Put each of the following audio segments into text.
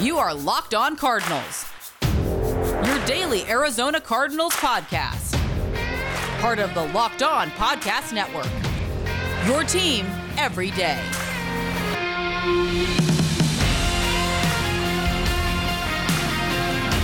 You are Locked On Cardinals, your daily Arizona Cardinals podcast. Part of the Locked On Podcast Network. Your team every day.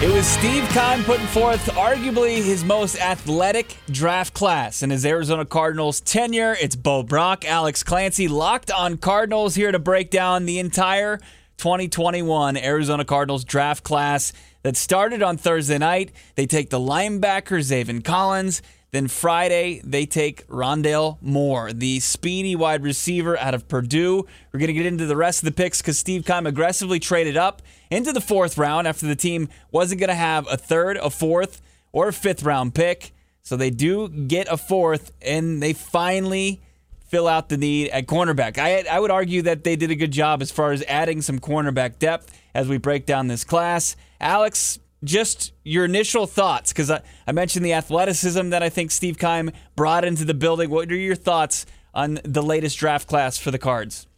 It was Steve Keim putting forth arguably his most athletic draft class in his Arizona Cardinals tenure. It's Bo Brack, Alex Clancy, locked on Cardinals here to break down the entire 2021 Arizona Cardinals draft class that started on Thursday night. They take the linebacker Zaven Collins. Then Friday, they take Rondale Moore, the speedy wide receiver out of Purdue. We're going to get into the rest of the picks because Steve Keim aggressively traded up into the fourth round after the team wasn't going to have a third, a fourth, or a fifth round pick. So they do get a fourth, and they finally fill out the need at cornerback. I, I would argue that they did a good job as far as adding some cornerback depth as we break down this class. Alex, just your initial thoughts, because I, I mentioned the athleticism that I think Steve Keim brought into the building. What are your thoughts on the latest draft class for the Cards?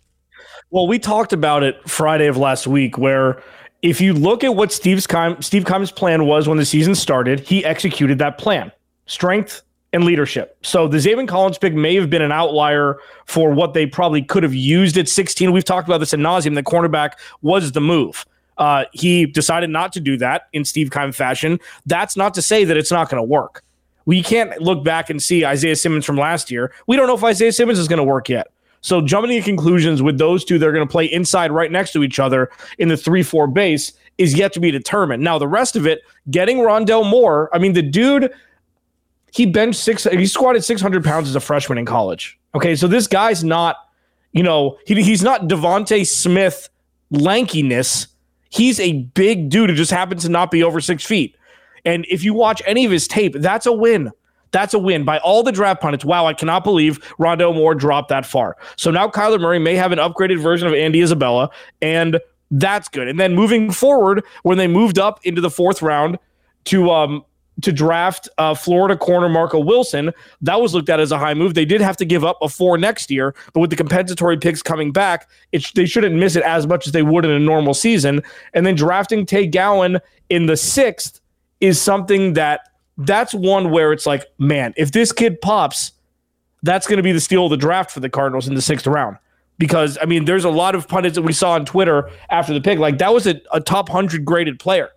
Well, we talked about it Friday of last week, where if you look at what Steve's Keim, Steve Keim's plan was when the season started, he executed that plan. Strength and leadership. So the Zaven Collins pick may have been an outlier for what they probably could have used at 16. We've talked about this in nauseum. The cornerback was the move. Uh, he decided not to do that in Steve Keim fashion. That's not to say that it's not going to work. We can't look back and see Isaiah Simmons from last year. We don't know if Isaiah Simmons is going to work yet. So jumping to conclusions with those two, they're going to play inside right next to each other in the three-four base is yet to be determined. Now the rest of it, getting Rondale Moore. I mean, the dude, he benched six, he squatted six hundred pounds as a freshman in college. Okay, so this guy's not, you know, he, he's not DeVonta Smith lankiness He's a big dude who just happens to not be over six feet. And if you watch any of his tape, that's a win. That's a win by all the draft pundits. Wow, I cannot believe Rondale Moore dropped that far. So now Kyler Murray may have an upgraded version of Andy Isabella, and that's good. And then moving forward, when they moved up into the fourth round to um, to draft uh, Florida corner Marco Wilson. That was looked at as a high move. They did have to give up a four next year, but with the compensatory picks coming back, it, they shouldn't miss it as much as they would in a normal season. And then drafting Tay Gowan in the sixth is something that that's one where it's like, man, if this kid pops, that's going to be the steal of the draft for the Cardinals in the sixth round. Because, I mean, there's a lot of pundits that we saw on Twitter after the pick. Like, that was a, a top 100 graded player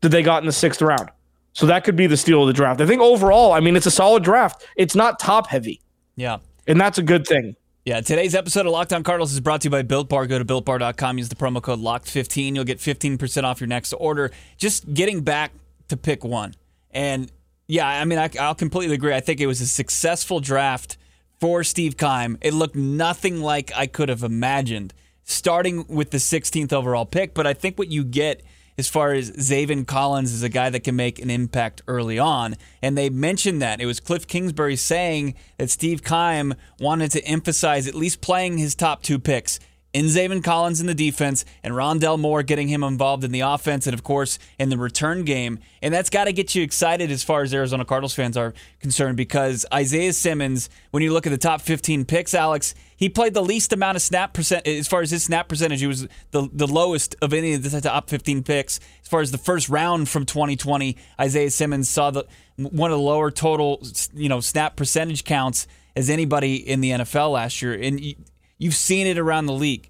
that they got in the sixth round. So that could be the steal of the draft. I think overall, I mean, it's a solid draft. It's not top heavy. Yeah. And that's a good thing. Yeah, today's episode of Locked On Cardinals is brought to you by Built Bar. Go to builtbar.com, use the promo code LOCKED15. You'll get 15% off your next order. Just getting back to pick one. And yeah, I mean, I, will completely agree. I think it was a successful draft for Steve Keim. It looked nothing like I could have imagined starting with the 16th overall pick. But I think what you get as far as Zaven Collins is a guy that can make an impact early on. And they mentioned that. It was Cliff Kingsbury saying that Steve Keim wanted to emphasize at least playing his top two picks in Zaven Collins in the defense and Rondale Moore getting him involved in the offense and, of course, in the return game. And that's got to get you excited as far as Arizona Cardinals fans are concerned because Isaiah Simmons, when you look at the top 15 picks, Alex, he played the least amount of snap percent as far as his snap percentage. He was the, the lowest of any of the top 15 picks. As far as the first round from 2020, Isaiah Simmons saw the one of the lower total you know snap percentage counts as anybody in the NFL last year. And You've seen it around the league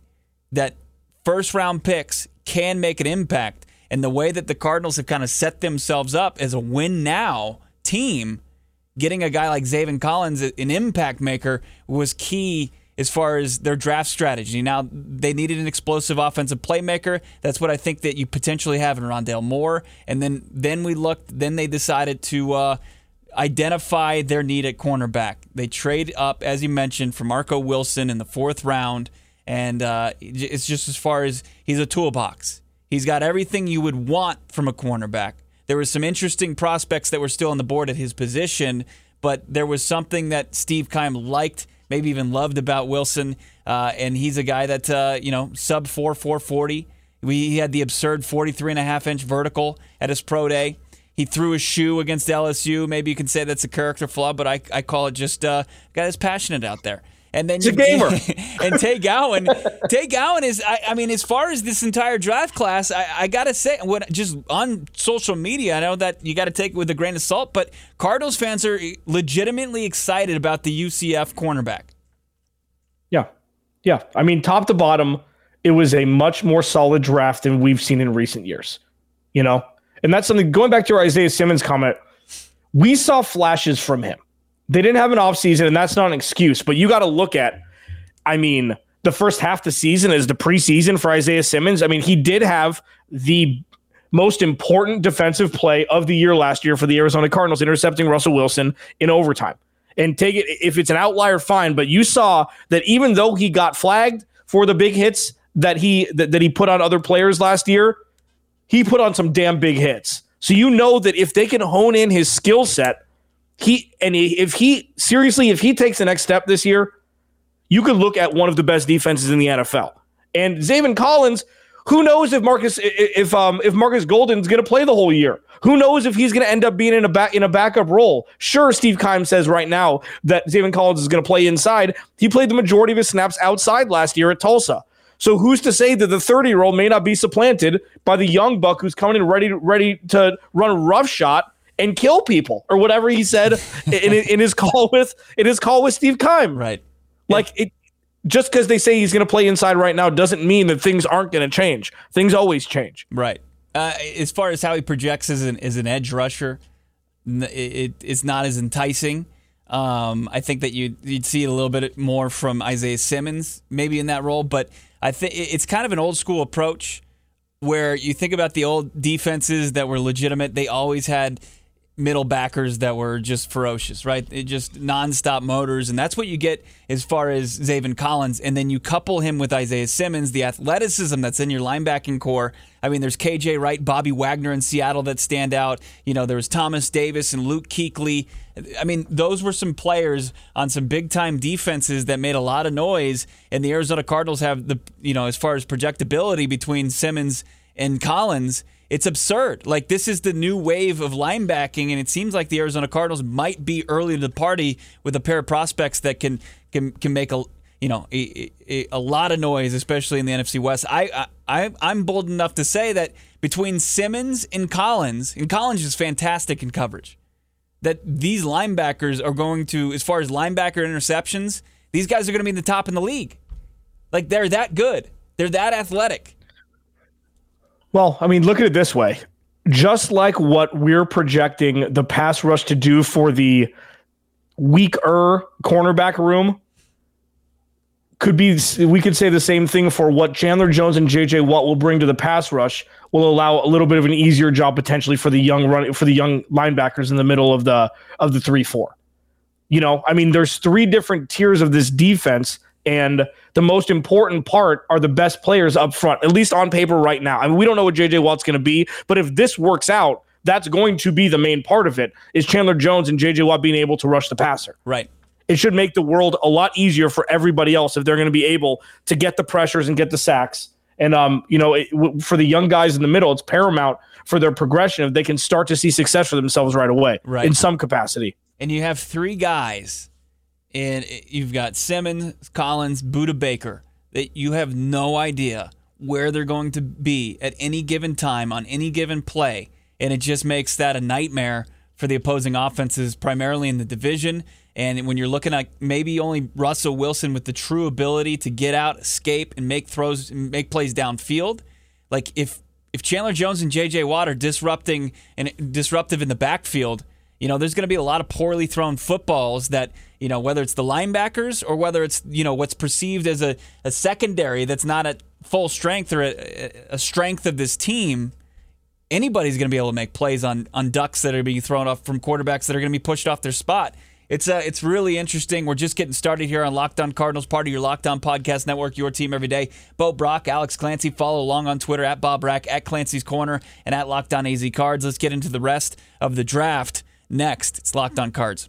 that first round picks can make an impact. And the way that the Cardinals have kind of set themselves up as a win now team, getting a guy like Zaven Collins, an impact maker, was key as far as their draft strategy. Now, they needed an explosive offensive playmaker. That's what I think that you potentially have in Rondale Moore. And then, then we looked, then they decided to. Uh, identify their need at cornerback. They trade up, as you mentioned, for Marco Wilson in the fourth round, and uh, it's just as far as he's a toolbox. He's got everything you would want from a cornerback. There was some interesting prospects that were still on the board at his position, but there was something that Steve Keim liked, maybe even loved about Wilson, uh, and he's a guy that uh, you know sub four four forty. We, he had the absurd 43 and a half inch vertical at his pro day. He threw a shoe against LSU. Maybe you can say that's a character flaw, but I, I call it just uh, guy that's passionate out there. And then He's a gamer. and Tay Gowan, Tay Gowan is. I, I, mean, as far as this entire draft class, I, I gotta say, what just on social media, I know that you got to take it with a grain of salt, but Cardinals fans are legitimately excited about the UCF cornerback. Yeah, yeah. I mean, top to bottom, it was a much more solid draft than we've seen in recent years. You know, and that's something. Going back to your Isaiah Simmons comment, we saw flashes from him they didn't have an offseason, and that's not an excuse, but you got to look at, I mean, the first half the season is the preseason for Isaiah Simmons. I mean, he did have the most important defensive play of the year last year for the Arizona Cardinals, intercepting Russell Wilson in overtime. And take it if it's an outlier, fine. But you saw that even though he got flagged for the big hits that he that, that he put on other players last year, he put on some damn big hits. So you know that if they can hone in his skill set he and if he seriously, if he takes the next step this year, you could look at one of the best defenses in the NFL. And Zaven Collins, who knows if Marcus if um if Marcus Golden's going to play the whole year? Who knows if he's going to end up being in a back in a backup role? Sure, Steve Keim says right now that Zaven Collins is going to play inside. He played the majority of his snaps outside last year at Tulsa. So who's to say that the 30 year old may not be supplanted by the young buck who's coming in ready ready to run rough shot and kill people or whatever he said in, in, his call with in his call with Steve Keim. Right. Like it just because they say he's going to play inside right now doesn't mean that things aren't going to change. Things always change. Right. Uh, as far as how he projects as an as an edge rusher, it, it's not as enticing. Um, I think that you'd, you'd see a little bit more from Isaiah Simmons, maybe in that role. But I think it's kind of an old school approach where you think about the old defenses that were legitimate. They always had middle backers that were just ferocious, right? It just nonstop motors, and that's what you get as far as Zaven Collins. And then you couple him with Isaiah Simmons, the athleticism that's in your linebacking corps. I mean, there's KJ Wright, Bobby Wagner in Seattle that stand out. You know, there's Thomas Davis and Luke Kuechly. I mean, those were some players on some big time defenses that made a lot of noise. And the Arizona Cardinals have the, you know, as far as projectability between Simmons and Collins it's absurd. Like this is the new wave of linebacking, and it seems like the Arizona Cardinals might be early to the party with a pair of prospects that can can can make a you know a, a, a lot of noise, especially in the NFC West. I, I I'm bold enough to say that between Simmons and Collins, and Collins is fantastic in coverage. That these linebackers are going to, as far as linebacker interceptions, these guys are going to be in the top in the league. Like they're that good. They're that athletic. Well, I mean, look at it this way. Just like what we're projecting the pass rush to do for the weaker cornerback room, could be we could say the same thing for what Chandler Jones and JJ Watt will bring to the pass rush will allow a little bit of an easier job potentially for the young run for the young linebackers in the middle of the of the 3-4. You know, I mean there's three different tiers of this defense and the most important part are the best players up front, at least on paper right now. I mean, we don't know what JJ Watt's going to be, but if this works out, that's going to be the main part of it is Chandler Jones and JJ Watt being able to rush the passer. Right. It should make the world a lot easier for everybody else if they're going to be able to get the pressures and get the sacks. And um, you know, it, for the young guys in the middle, it's paramount for their progression if they can start to see success for themselves right away, right. in some capacity. And you have three guys and you've got Simmons, Collins, Budda Baker, that you have no idea where they're going to be at any given time on any given play. And it just makes that a nightmare for the opposing offenses, primarily in the division. And when you're looking at maybe only Russell Wilson with the true ability to get out, escape, and make throws, make plays downfield, like if if Chandler Jones and J.J. Watt are disrupting and disruptive in the backfield, you know, there's going to be a lot of poorly thrown footballs that, you know, whether it's the linebackers or whether it's, you know, what's perceived as a, a secondary that's not at full strength or a, a strength of this team, anybody's going to be able to make plays on, on ducks that are being thrown off from quarterbacks that are going to be pushed off their spot. It's uh, it's really interesting. We're just getting started here on Locked On Cardinals, part of your Locked On Podcast Network, your team every day. Bo Brack, Alex Clancy, follow along on Twitter at Bo Brack, at Clancy's Corner, and at Locked On AZ Cards. Let's get into the rest of the draft. Next, it's Locked on Cards.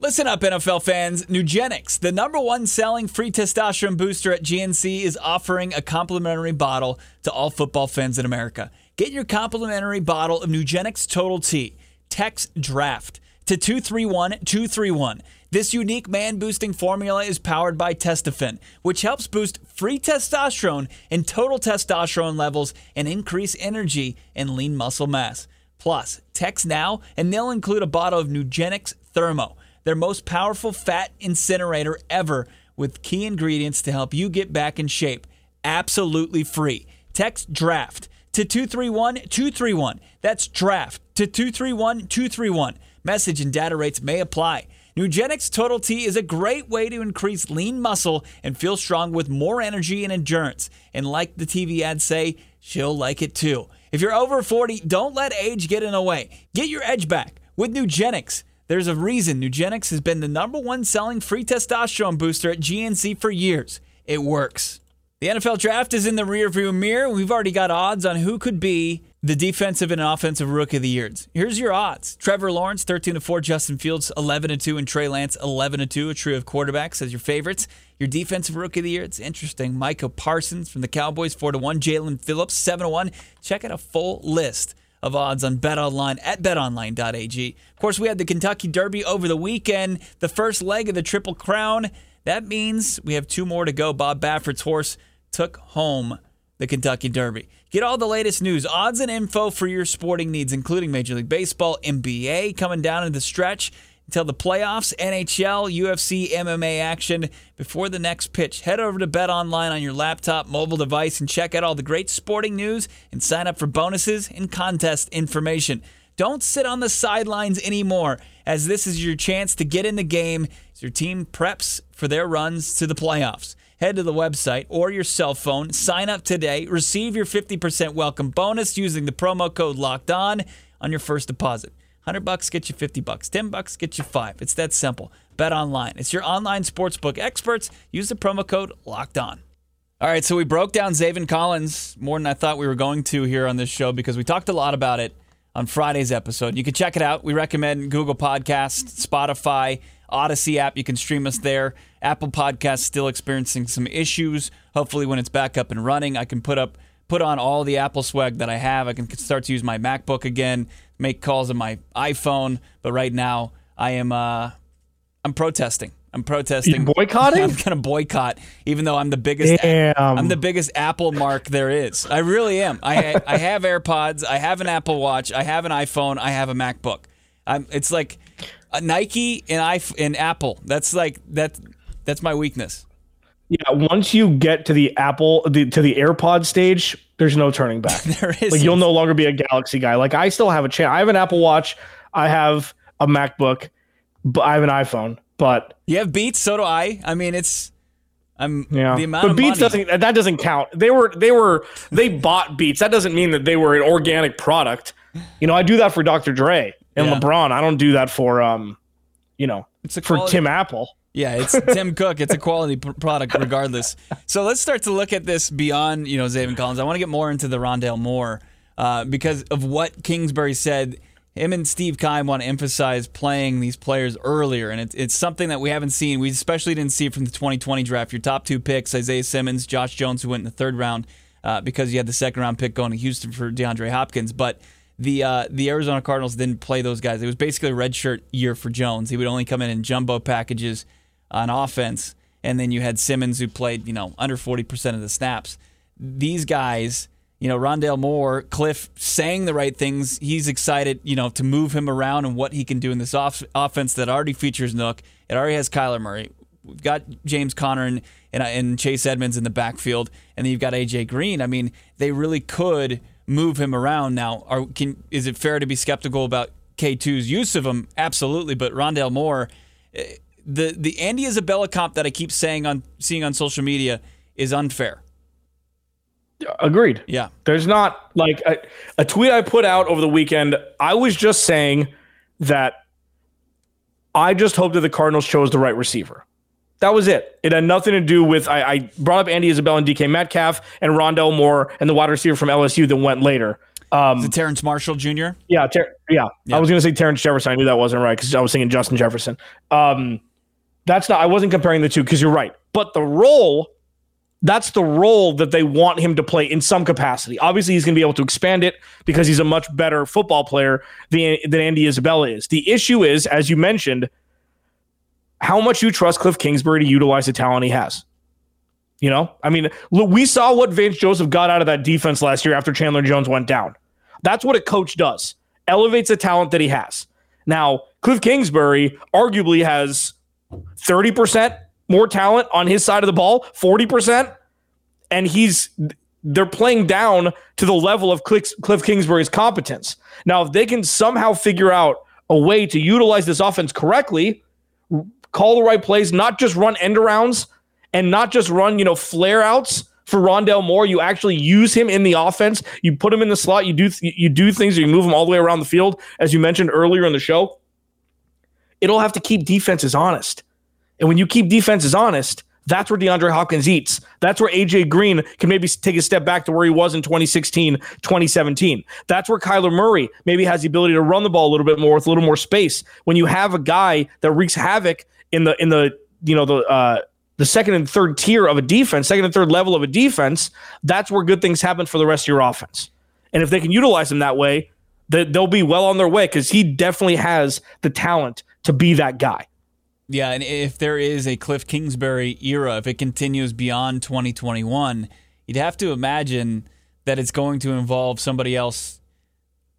Listen up, NFL fans. Nugenix, the number one selling free testosterone booster at GNC, is offering a complimentary bottle to all football fans in America. Get your complimentary bottle of Nugenix Total T. Text DRAFT to 231 231. This unique man boosting formula is powered by Testofen, which helps boost free testosterone and total testosterone levels and increase energy and lean muscle mass. Plus, text now and they'll include a bottle of Nugenix Thermo, their most powerful fat incinerator ever, with key ingredients to help you get back in shape. Absolutely free. Text DRAFT to 231 231. That's DRAFT to 231 231. Message and data rates may apply. Nugenix Total T is a great way to increase lean muscle and feel strong with more energy and endurance. And like the TV ads say, she'll like it too. If you're over 40, don't let age get in the way. Get your edge back with Nugenix. There's a reason Nugenix has been the number one selling free testosterone booster at GNC for years. It works. The NFL draft is in the rearview mirror. We've already got odds on who could be the defensive and offensive rookie of the years. Here's your odds: Trevor Lawrence 13 to 4, Justin Fields 11 to 2, and Trey Lance 11 to 2. A trio of quarterbacks as your favorites. Your defensive rookie of the year. It's interesting. Micah Parsons from the Cowboys 4 to 1, Jaelan Phillips 7 to 1. Check out a full list of odds on BetOnline at betonline.ag. Of course, we had the Kentucky Derby over the weekend, the first leg of the Triple Crown. That means we have two more to go. Bob Baffert's horse took home the Kentucky Derby. Get all the latest news, odds, and info for your sporting needs, including Major League Baseball, NBA coming down in the stretch until the playoffs, NHL, UFC, MMA action before the next pitch. Head over to Bet Online on your laptop, mobile device, and check out all the great sporting news and sign up for bonuses and contest information. Don't sit on the sidelines anymore, as this is your chance to get in the game as your team preps for their runs to the playoffs head to the website or your cell phone, sign up today, receive your 50% welcome bonus using the promo code locked on on your first deposit. 100 bucks get you 50 bucks. 10 bucks get you 5. It's that simple. Bet online. It's your online sportsbook experts. Use the promo code locked on. All right, so we broke down Zaven Collins more than I thought we were going to here on this show because we talked a lot about it on Friday's episode. You can check it out. We recommend Google Podcast, Spotify, Audacy app. You can stream us there. Apple Podcasts still experiencing some issues. Hopefully, when it's back up and running, I can put up put on all the Apple swag that I have. I can start to use my MacBook again, make calls on my iPhone. But right now, I am uh, I'm protesting. I'm protesting. You boycotting? I'm gonna boycott, even though I'm the biggest. Damn. I'm the biggest Apple mark there is. I really am. I I have AirPods. I have an Apple Watch. I have an iPhone. I have a MacBook. I'm, it's like Uh, Nike and I and Apple. That's like that. That's my weakness. Yeah, once you get to the Apple the, to the AirPod stage, there's no turning back. there is. Like you'll no longer be a Galaxy guy. Like I still have a chance. I have an Apple Watch. I have a MacBook. But I have an iPhone. But you have Beats. So do I. I mean, it's. I'm yeah. the amount but Beats money. doesn't. That doesn't count. They were. They were. They bought Beats. That doesn't mean that they were an organic product. You know, I do that for Dr. Dre and Yeah. LeBron. I don't do that for um, you know, It's for quality- Tim Apple. Yeah, it's Tim Cook. It's a quality p- product regardless. So let's start to look at this beyond, you know, Zaven Collins. I want to get more into the Rondale Moore uh, because of what Kingsbury said. Him and Steve Keim want to emphasize playing these players earlier, and it's, it's something that we haven't seen. We especially didn't see it from the 2020 draft. Your top two picks, Isaiah Simmons, Josh Jones, who went in the third round uh, because you had the second round pick going to Houston for DeAndre Hopkins. But the uh, the Arizona Cardinals didn't play those guys. It was basically a redshirt year for Jones. He would only come in in jumbo packages on offense, and then you had Simmons who played you know under forty percent of the snaps. These guys, you know, Rondale Moore, Cliff saying the right things. He's excited, you know, to move him around and what he can do in this off- offense that already features Nuk. It already has Kyler Murray. We've got James Conner and, and, and Chase Edmonds in the backfield, and then you've got AJ Green. I mean, they really could move him around now. Are can is it fair to be skeptical about K2's use of him? Absolutely, but Rondale Moore, eh, the the Andy Isabella comp that I keep saying on seeing on social media is unfair. Agreed. Yeah, There's not like a, a tweet I put out over the weekend. I was just saying that I just hope that the Cardinals chose the right receiver. That was it. It had nothing to do with. I, I brought up Andy Isabella and DK Metcalf and Rondale Moore and the wide receiver from LSU that went later. Um, is Terrence Marshall Jr.? yeah, Ter- yeah, Yeah. I was going to say Terrence Jefferson. I knew that wasn't right because I was thinking Justin Jefferson. Um, that's not. I wasn't comparing the two because you're right. But the role That's the role that they want him to play in some capacity. Obviously, he's going to be able to expand it because he's a much better football player than, than Andy Isabella is. The issue is, as you mentioned, how much you trust Cliff Kingsbury to utilize the talent he has. You know, I mean, look, we saw what Vance Joseph got out of that defense last year after Chandler Jones went down. That's what a coach does elevates the talent that he has. Now, Cliff Kingsbury arguably has 30% more talent on his side of the ball, 40%, and he's they're playing down to the level of Cliff, Cliff Kingsbury's competence. Now, if they can somehow figure out a way to utilize this offense correctly, call the right plays, not just run end arounds and not just run, you know, flare outs for Rondale Moore. You actually use him in the offense. You put him in the slot. You do you do things. You move him all the way around the field, as you mentioned earlier in the show. It'll have to keep defenses honest, and when you keep defenses honest, that's where DeAndre Hopkins eats. That's where AJ Green can maybe take a step back to where he was in 2016, 2017. That's where Kyler Murray maybe has the ability to run the ball a little bit more with a little more space. When you have a guy that wreaks havoc in the in the you know the uh, the second and third tier of a defense, second and third level of a defense, that's where good things happen for the rest of your offense. And if they can utilize him that way, that they'll be well on their way because he definitely has the talent to be that guy. Yeah, and if there is a Cliff Kingsbury era, if it continues beyond 2021, you'd have to imagine that it's going to involve somebody else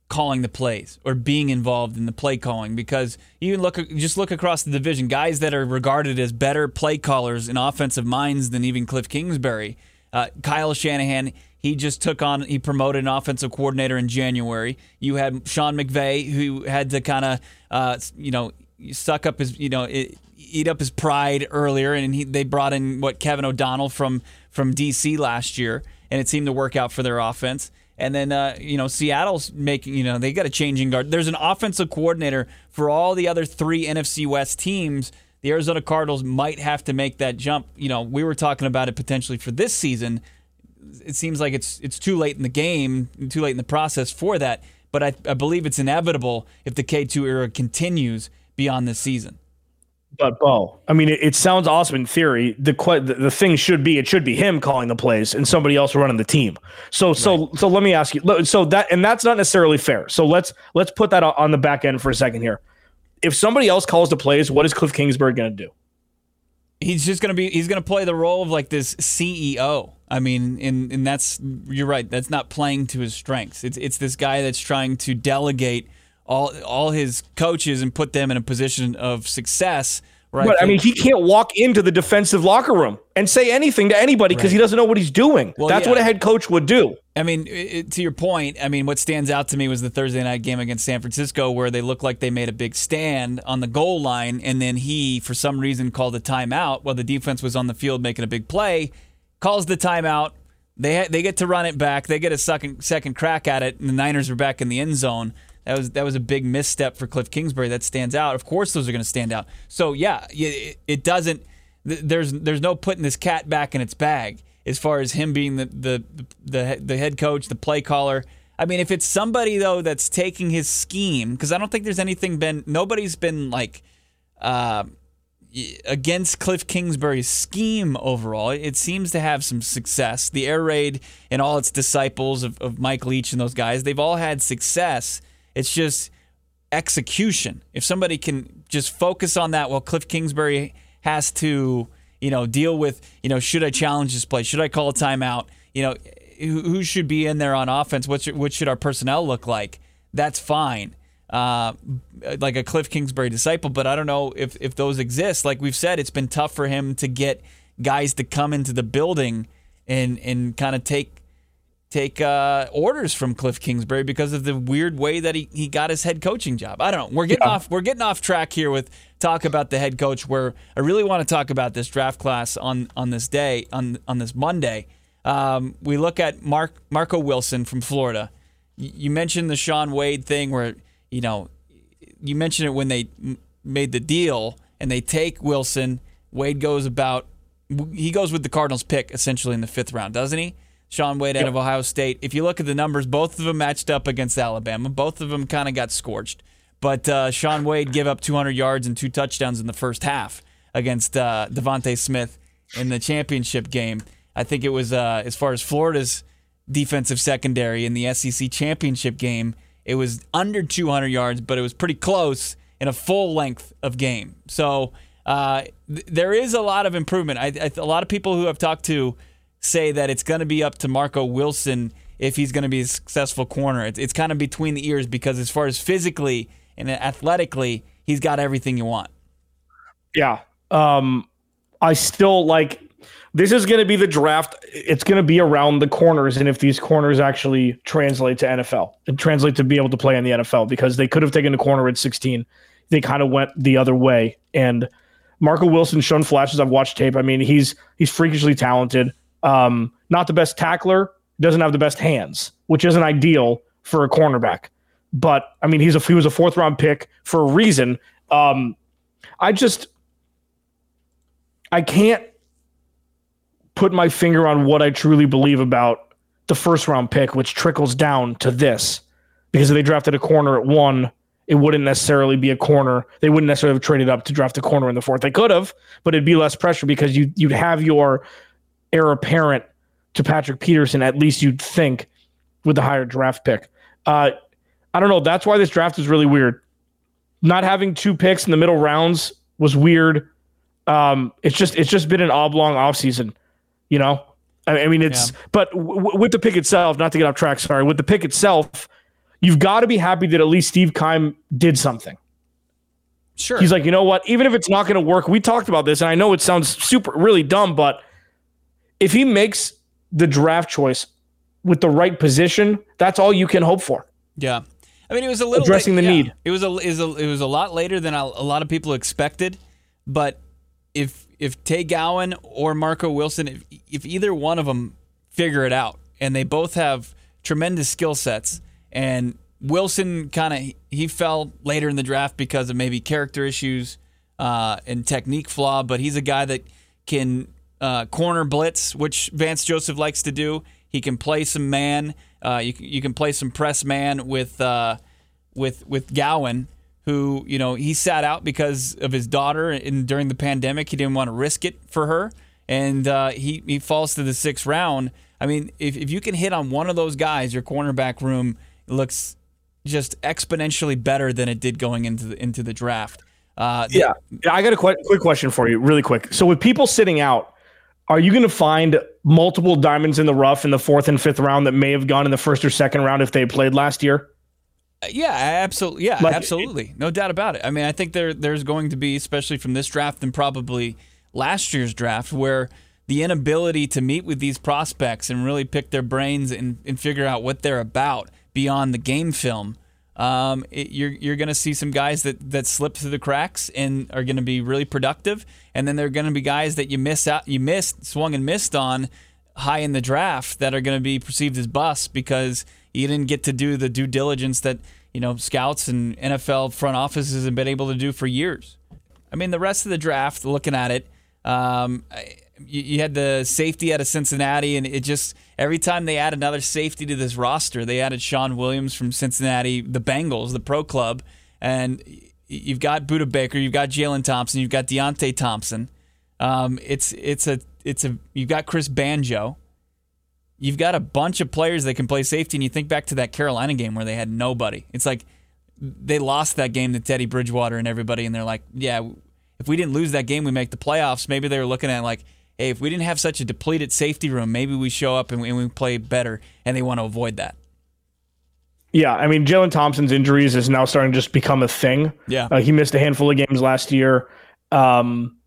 calling the plays or being involved in the play calling because you look just look across the division. Guys that are regarded as better play callers and offensive minds than even Cliff Kingsbury. Uh, Kyle Shanahan he just took on he promoted an offensive coordinator in January. You had Sean McVay who had to kind of uh, you know suck up his you know eat up his pride earlier and he, they brought in what Kevin O'Donnell from from DC last year and it seemed to work out for their offense and then, uh, you know, Seattle's making, you know, they got a changing guard. There's an offensive coordinator for all the other three NFC West teams. The Arizona Cardinals might have to make that jump. You know, we were talking about it potentially for this season. It seems like it's it's too late in the game, too late in the process for that. But I, I believe it's inevitable if the K2 era continues beyond this season. But Bo, I mean, it, it, sounds awesome in theory. The, the the thing should be it should be him calling the plays and somebody else running the team. So so right. so let me ask you. So that and that's not necessarily fair. So let's let's put that on the back end for a second here. If somebody else calls the plays, what is Cliff Kingsbury going to do? He's just going to be he's going to play the role of like this CEO. I mean, and and that's you're right. That's not playing to his strengths. It's it's this guy that's trying to delegate all all his coaches and put them in a position of success. Right. But I mean, he can't walk into the defensive locker room and say anything to anybody because right. he doesn't know what he's doing. Well, That's yeah. what a head coach would do. I mean, it, to your point, I mean, what stands out to me was the Thursday night game against San Francisco where they looked like they made a big stand on the goal line, and then he, for some reason, called a timeout while the defense was on the field making a big play. Calls the timeout. They ha- they get to run it back. They get a second second crack at it, and the Niners are back in the end zone. That was that was a big misstep for Cliff Kingsbury. That stands out. Of course, those are going to stand out. So yeah, it, it doesn't. There's there's no putting this cat back in its bag as far as him being the the the, the head coach, the play caller. I mean, if it's somebody though that's taking his scheme, because I don't think there's anything been nobody's been like uh, against Cliff Kingsbury's scheme overall. It seems to have some success. The air raid and all its disciples of, of Mike Leach and those guys, they've all had success. It's just execution. If somebody can just focus on that while Cliff Kingsbury has to, you know, deal with, you know, should I challenge this play? Should I call a timeout? You know, who, should be in there on offense? What should, what should our personnel look like? That's fine. Uh, like a Cliff Kingsbury disciple, but I don't know if, if those exist. Like we've said, it's been tough for him to get guys to come into the building and and kind of take take uh, orders from Cliff Kingsbury because of the weird way that he, he got his head coaching job. I don't know. We're getting yeah. off we're getting off track here with talk about the head coach where I really want to talk about this draft class on on this day on on this Monday. Um, we look at Mark Marco Wilson from Florida. You mentioned the Shaun Wade thing where you know you mentioned it when they made the deal and they take Wilson. Wade goes about he goes with the Cardinals pick essentially in the fifth round, doesn't he? Shaun Wade out yep. of Ohio State. If you look at the numbers, both of them matched up against Alabama. Both of them kind of got scorched. But uh, Shaun Wade gave up 200 yards and two touchdowns in the first half against uh, DeVonta Smith in the championship game. I think it was uh, as far as Florida's defensive secondary in the SEC championship game, it was under 200 yards, but it was pretty close in a full length of game. So uh, th- there is a lot of improvement. I, I, a lot of people who I've talked to say that it's going to be up to Marco Wilson if he's going to be a successful corner. It's, it's kind of between the ears because as far as physically and athletically, he's got everything you want. Yeah. Um, I still like this is going to be the draft. It's going to be around the corners, and if these corners actually translate to NFL and translate to be able to play in the NFL, because they could have taken a corner at 16, they kind of went the other way. And Marco Wilson shown flashes. I've watched tape. I mean, he's he's freakishly talented. Um, not the best tackler, doesn't have the best hands, which isn't ideal for a cornerback. But I mean, he's a he was a fourth round pick for a reason. Um, I just I can't put my finger on what I truly believe about the first round pick, which trickles down to this. Because if they drafted a corner at one, it wouldn't necessarily be a corner. They wouldn't necessarily have traded up to draft a corner in the fourth. They could have, but it'd be less pressure because you you'd have your heir apparent to Patrick Peterson. At least you'd think with the higher draft pick. Uh, I don't know. That's why this draft is really weird. Not having two picks in the middle rounds was weird. Um, it's just it's just been an oblong offseason, you know. I, I mean, it's yeah. but w- with the pick itself, not to get off track. Sorry, with the pick itself, you've got to be happy that at least Steve Keim did something. Sure. He's like, you know what? Even if it's not going to work, we talked about this, and I know it sounds super really dumb, but if he makes the draft choice with the right position, that's all you can hope for. Yeah. I mean, it was a little addressing late, the yeah. need. It was a, it was a it was a lot later than a, a lot of people expected, but if if Tay Gowan or Marco Wilson, if, if either one of them figure it out, and they both have tremendous skill sets, and Wilson kind of he fell later in the draft because of maybe character issues uh, and technique flaw, but he's a guy that can uh, corner blitz, which Vance Joseph likes to do. He can play some man. Uh, you, you can play some press man with uh, with with Gowan who you know he sat out because of his daughter and during the pandemic he didn't want to risk it for her and uh, he he falls to the sixth round i mean if, if you can hit on one of those guys your cornerback room looks just exponentially better than it did going into the into the draft uh, yeah. i got a quick, quick question for you really quick so with people sitting out are you going to find multiple diamonds in the rough in the fourth and fifth round that may have gone in the first or second round if they played last year uh, yeah, absolutely. Yeah, like, absolutely. No doubt about it. I mean, I think there there's going to be, especially from this draft and probably last year's draft, where the inability to meet with these prospects and really pick their brains and, and figure out what they're about beyond the game film. Um, it, you're you're going to see some guys that, that slip through the cracks and are going to be really productive, and then there are going to be guys that you miss out, you missed, swung and missed on high in the draft that are going to be perceived as busts because you didn't get to do the due diligence that you know scouts and NFL front offices have been able to do for years. I mean, the rest of the draft, looking at it, um, you, you, had the safety out of Cincinnati, and it just every time they add another safety to this roster, they added Shawn Williams from Cincinnati, the Bengals, the pro club, and you've got Budda Baker, you've got Jalen Thompson, you've got Deionte Thompson. Um, it's it's a it's a you've got Chris Banjo you've got a bunch of players that can play safety, and you think back to that Carolina game where they had nobody. It's like they lost that game to Teddy Bridgewater and everybody, and they're like, yeah, if we didn't lose that game, we make the playoffs. Maybe they were looking at like, hey, if we didn't have such a depleted safety room, maybe we show up and we, and we play better, and they want to avoid that. Yeah, I mean, Jalen Thompson's injuries is now starting to just become a thing. Yeah, uh, he missed a handful of games last year. Um,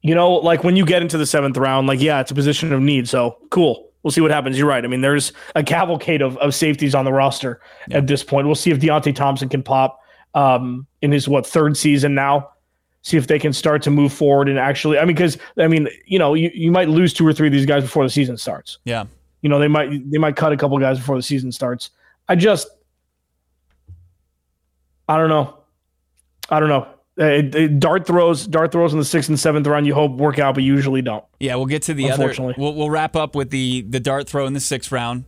you know, like when you get into the seventh round, like yeah, it's a position of need. So cool we'll see what happens. You're right. I mean, there's a cavalcade of, of safeties on the roster yeah. at this point. We'll see if Deionte Thompson can pop um, in his what third season now. See if they can start to move forward and actually. I mean, because I mean, you know, you, you might lose two or three of these guys before the season starts. Yeah. You know, they might they might cut a couple guys before the season starts. I just, I don't know. I don't know. Uh, dart throws, dart throws in the sixth and seventh round. You hope work out, but usually don't. Yeah, we'll get to the other. We'll, we'll wrap up with the the dart throw in the sixth round.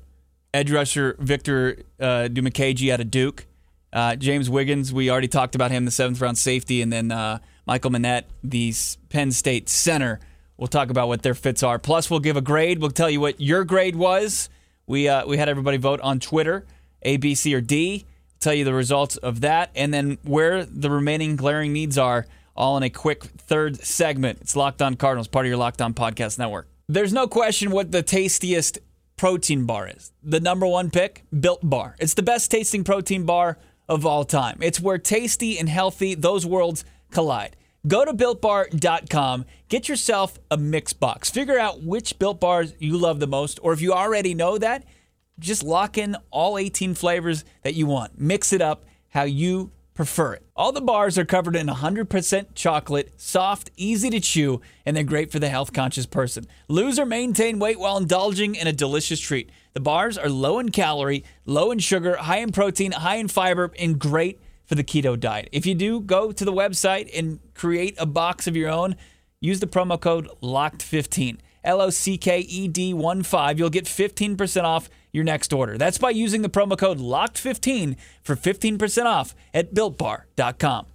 Edge rusher Victor uh, Dimukeje out of Duke. Uh, James Wiggins, we already talked about him, the seventh round safety, and then uh, Michael Menet, the Penn State center, We'll talk about what their fits are. Plus, we'll give a grade. We'll tell you what your grade was. We uh, we had everybody vote on Twitter, A, B, C, or D. Tell you the results of that, and then where the remaining glaring needs are, all in a quick third segment. It's Locked On Cardinals, part of your Locked On Podcast Network. There's no question what the tastiest protein bar is. The number one pick, Built Bar. It's the best tasting protein bar of all time. It's where tasty and healthy, those worlds collide. Go to builtbar.com, get yourself a mix box. Figure out which built bars you love the most, or if you already know that, just lock in all 18 flavors that you want. Mix it up how you prefer it. All the bars are covered in 100% chocolate, soft, easy to chew, and they're great for the health conscious person. Lose or maintain weight while indulging in a delicious treat. The bars are low in calorie, low in sugar, high in protein, high in fiber, and great for the keto diet. If you do go to the website and create a box of your own, use the promo code LOCKED15. L O C K E D 1 5. You'll get 15% off your next order. That's by using the promo code LOCKED15 for 15% off at builtbar.com.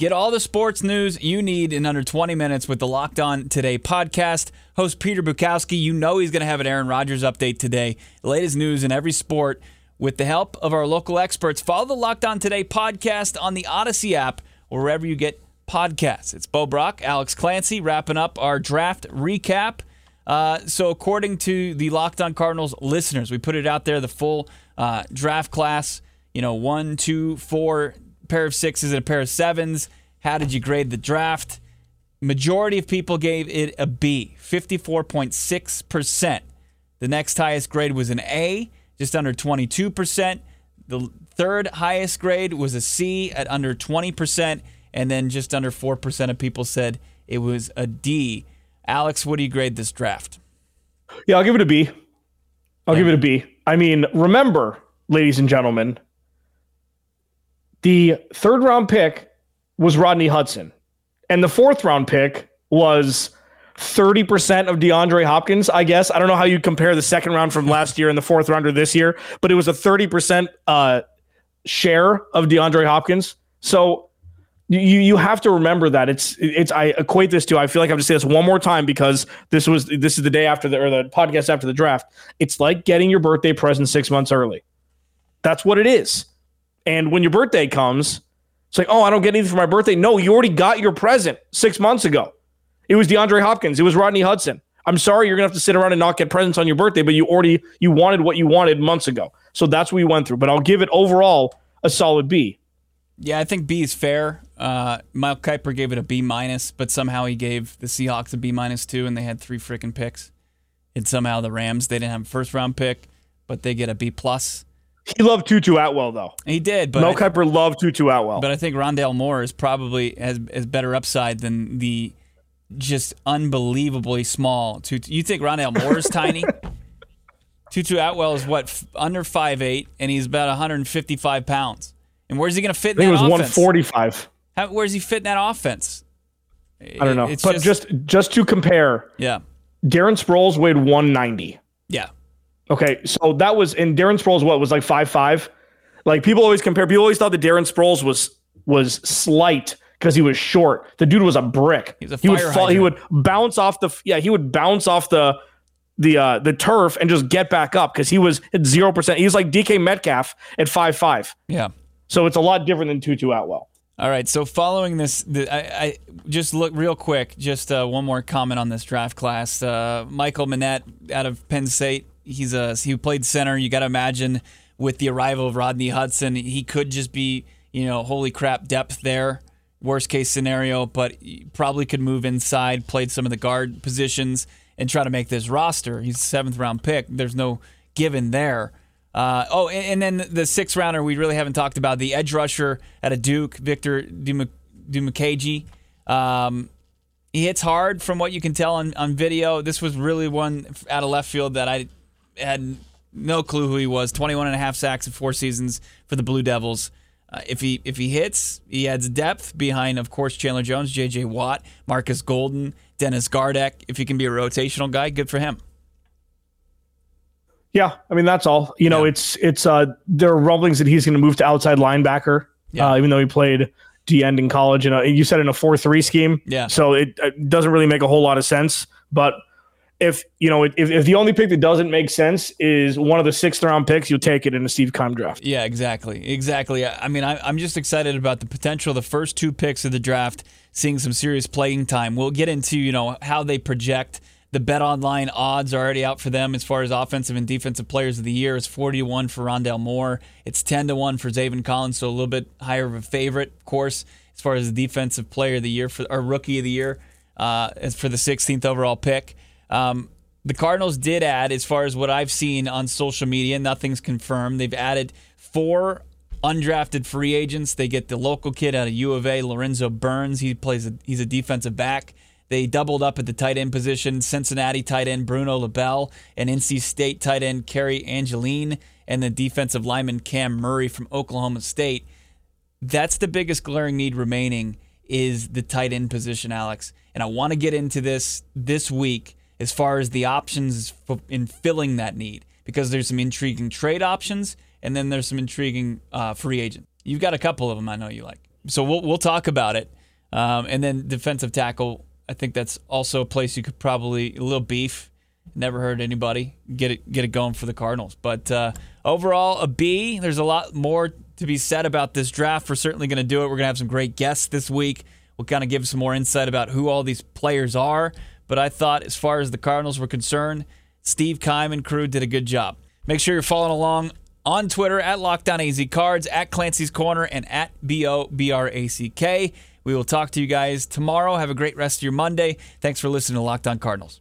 Get all the sports news you need in under 20 minutes with the Locked On Today podcast. Host Peter Bukowski, you know he's going to have an Aaron Rodgers update today. The latest news in every sport with the help of our local experts. Follow the Locked On Today podcast on the Audacy app or wherever you get podcasts. It's Bo Brack, Alex Clancy wrapping up our draft recap. Uh, so, according to the Locked On Cardinals listeners, we put it out there the full uh, draft class. You know, one, two, four, pair of sixes and a pair of sevens. How did you grade the draft? Majority of people gave it a B, 54.6%. The next highest grade was an A, just under 22%. The third highest grade was a C at under 20%. And then just under 4% of people said it was a D. Alex, what do you grade this draft? Yeah, I'll give it a B. I'll give it a B. I mean, remember, ladies and gentlemen, the third round pick was Rodney Hudson, and the fourth round pick was 30% of DeAndre Hopkins, I guess. I don't know how you compare the second round from last year and the fourth rounder this year, but it was a 30% uh, share of DeAndre Hopkins. So you you have to remember that it's it's I equate this to I feel like I have to say this one more time because this was this is the day after the or the podcast after the draft. It's like getting your birthday present six months early. That's what it is. And when your birthday comes, it's like, oh, I don't get anything for my birthday. No, you already got your present six months ago. It was DeAndre Hopkins. It was Rodney Hudson. I'm sorry you're gonna have to sit around and not get presents on your birthday, but you already you wanted what you wanted months ago. So that's what we went through. But I'll give it overall a solid B. Yeah, I think B is fair. Uh, Mike Kiper gave it a B minus, but somehow he gave the Seahawks a B minus too, and they had three freaking picks. And somehow the Rams they didn't have a first round pick, but they get a B plus. He loved Tutu Atwell though. He did, but Mel Kiper loved Tutu Atwell. but I think Rondale Moore is probably has, has better upside than the just unbelievably small. Tutu. You think Rondale Moore is tiny? Tutu Atwell is what f- under five eight, and he's about 155 pounds. And where's he going to fit in I think that it was offense? 145. How, where's he fit in that offense? I don't know. But just, just to compare, yeah, Darren Sproles weighed 190. yeah. Okay, so that was and Darren Sproles what was like five five. Like people always compare. People always thought that Darren Sproles was was slight because he was short. The dude was a brick. He's a he would fall. He would bounce off the yeah. He would bounce off the the uh the turf and just get back up because he was at zero percent. He's like DK Metcalf at five five. Yeah. So it's a lot different than Tutu Atwell. All right. So following this, the, I, I just look real quick. Just uh, one more comment on this draft class. Uh, Michael Menet out of Penn State. He's a he played center. You got to imagine with the arrival of Rodney Hudson, he could just be you know holy crap depth there. Worst case scenario, but probably could move inside, played some of the guard positions, and try to make this roster. He's a seventh round pick. There's no given there. Uh, oh, and, and then the sixth rounder we really haven't talked about the edge rusher at a Duke, Victor Dimukeje. Um, he hits hard from what you can tell on, on video. This was really one out of left field that I had no clue who he was. 21 and a half sacks in four seasons for the Blue Devils. Uh, if he if he hits, he adds depth behind, of course, Chandler Jones, J.J. Watt, Marcus Golden, Dennis Gardeck. If he can be a rotational guy, good for him. Yeah, I mean that's all. You know, Yeah. it's it's uh there are rumblings that he's going to move to outside linebacker. Yeah. Uh, even though he played D end in college, and you said in a four three scheme. Yeah. So it, it doesn't really make a whole lot of sense. But if you know if, if the only pick that doesn't make sense is one of the sixth round picks, you'll take it in the Steve Keim draft. Yeah, exactly, exactly. I mean, I, I'm just excited about the potential. The first two picks of the draft, seeing some serious playing time. We'll get into you know how they project. The Bet Online odds are already out for them as far as offensive and defensive players of the year. It's 40 to 1 for Rondale Moore. It's 10 to 1 for Zaven Collins, so a little bit higher of a favorite, of course, as far as the defensive player of the year for or rookie of the year uh, for the 16th overall pick. Um, the Cardinals did add, as far as what I've seen on social media, nothing's confirmed. They've added four undrafted free agents. They get the local kid out of U of A, Lorenzo Burns. He plays. A, he's a defensive back. They doubled up at the tight end position. Cincinnati tight end Bruno LaBelle and NC State tight end Cary Angeline and the defensive lineman Cam Murray from Oklahoma State. That's the biggest glaring need remaining is the tight end position, Alex. And I want to get into this this week as far as the options in filling that need because there's some intriguing trade options and then there's some intriguing uh, free agent. You've got a couple of them I know you like. So we'll, we'll talk about it. Um, and then defensive tackle, I think that's also a place you could probably, a little beef. Never heard anybody get it get it going for the Cardinals. But uh, overall, a B. There's a lot more to be said about this draft. We're certainly going to do it. We're going to have some great guests this week. We'll kind of give some more insight about who all these players are. But I thought, as far as the Cardinals were concerned, Steve Keim and crew did a good job. Make sure you're following along on Twitter at LockedOnAZ Cards, at Clancy's Corner, and at B O B R A C K. We will talk to you guys tomorrow. Have a great rest of your Monday. Thanks for listening to Locked On Cardinals.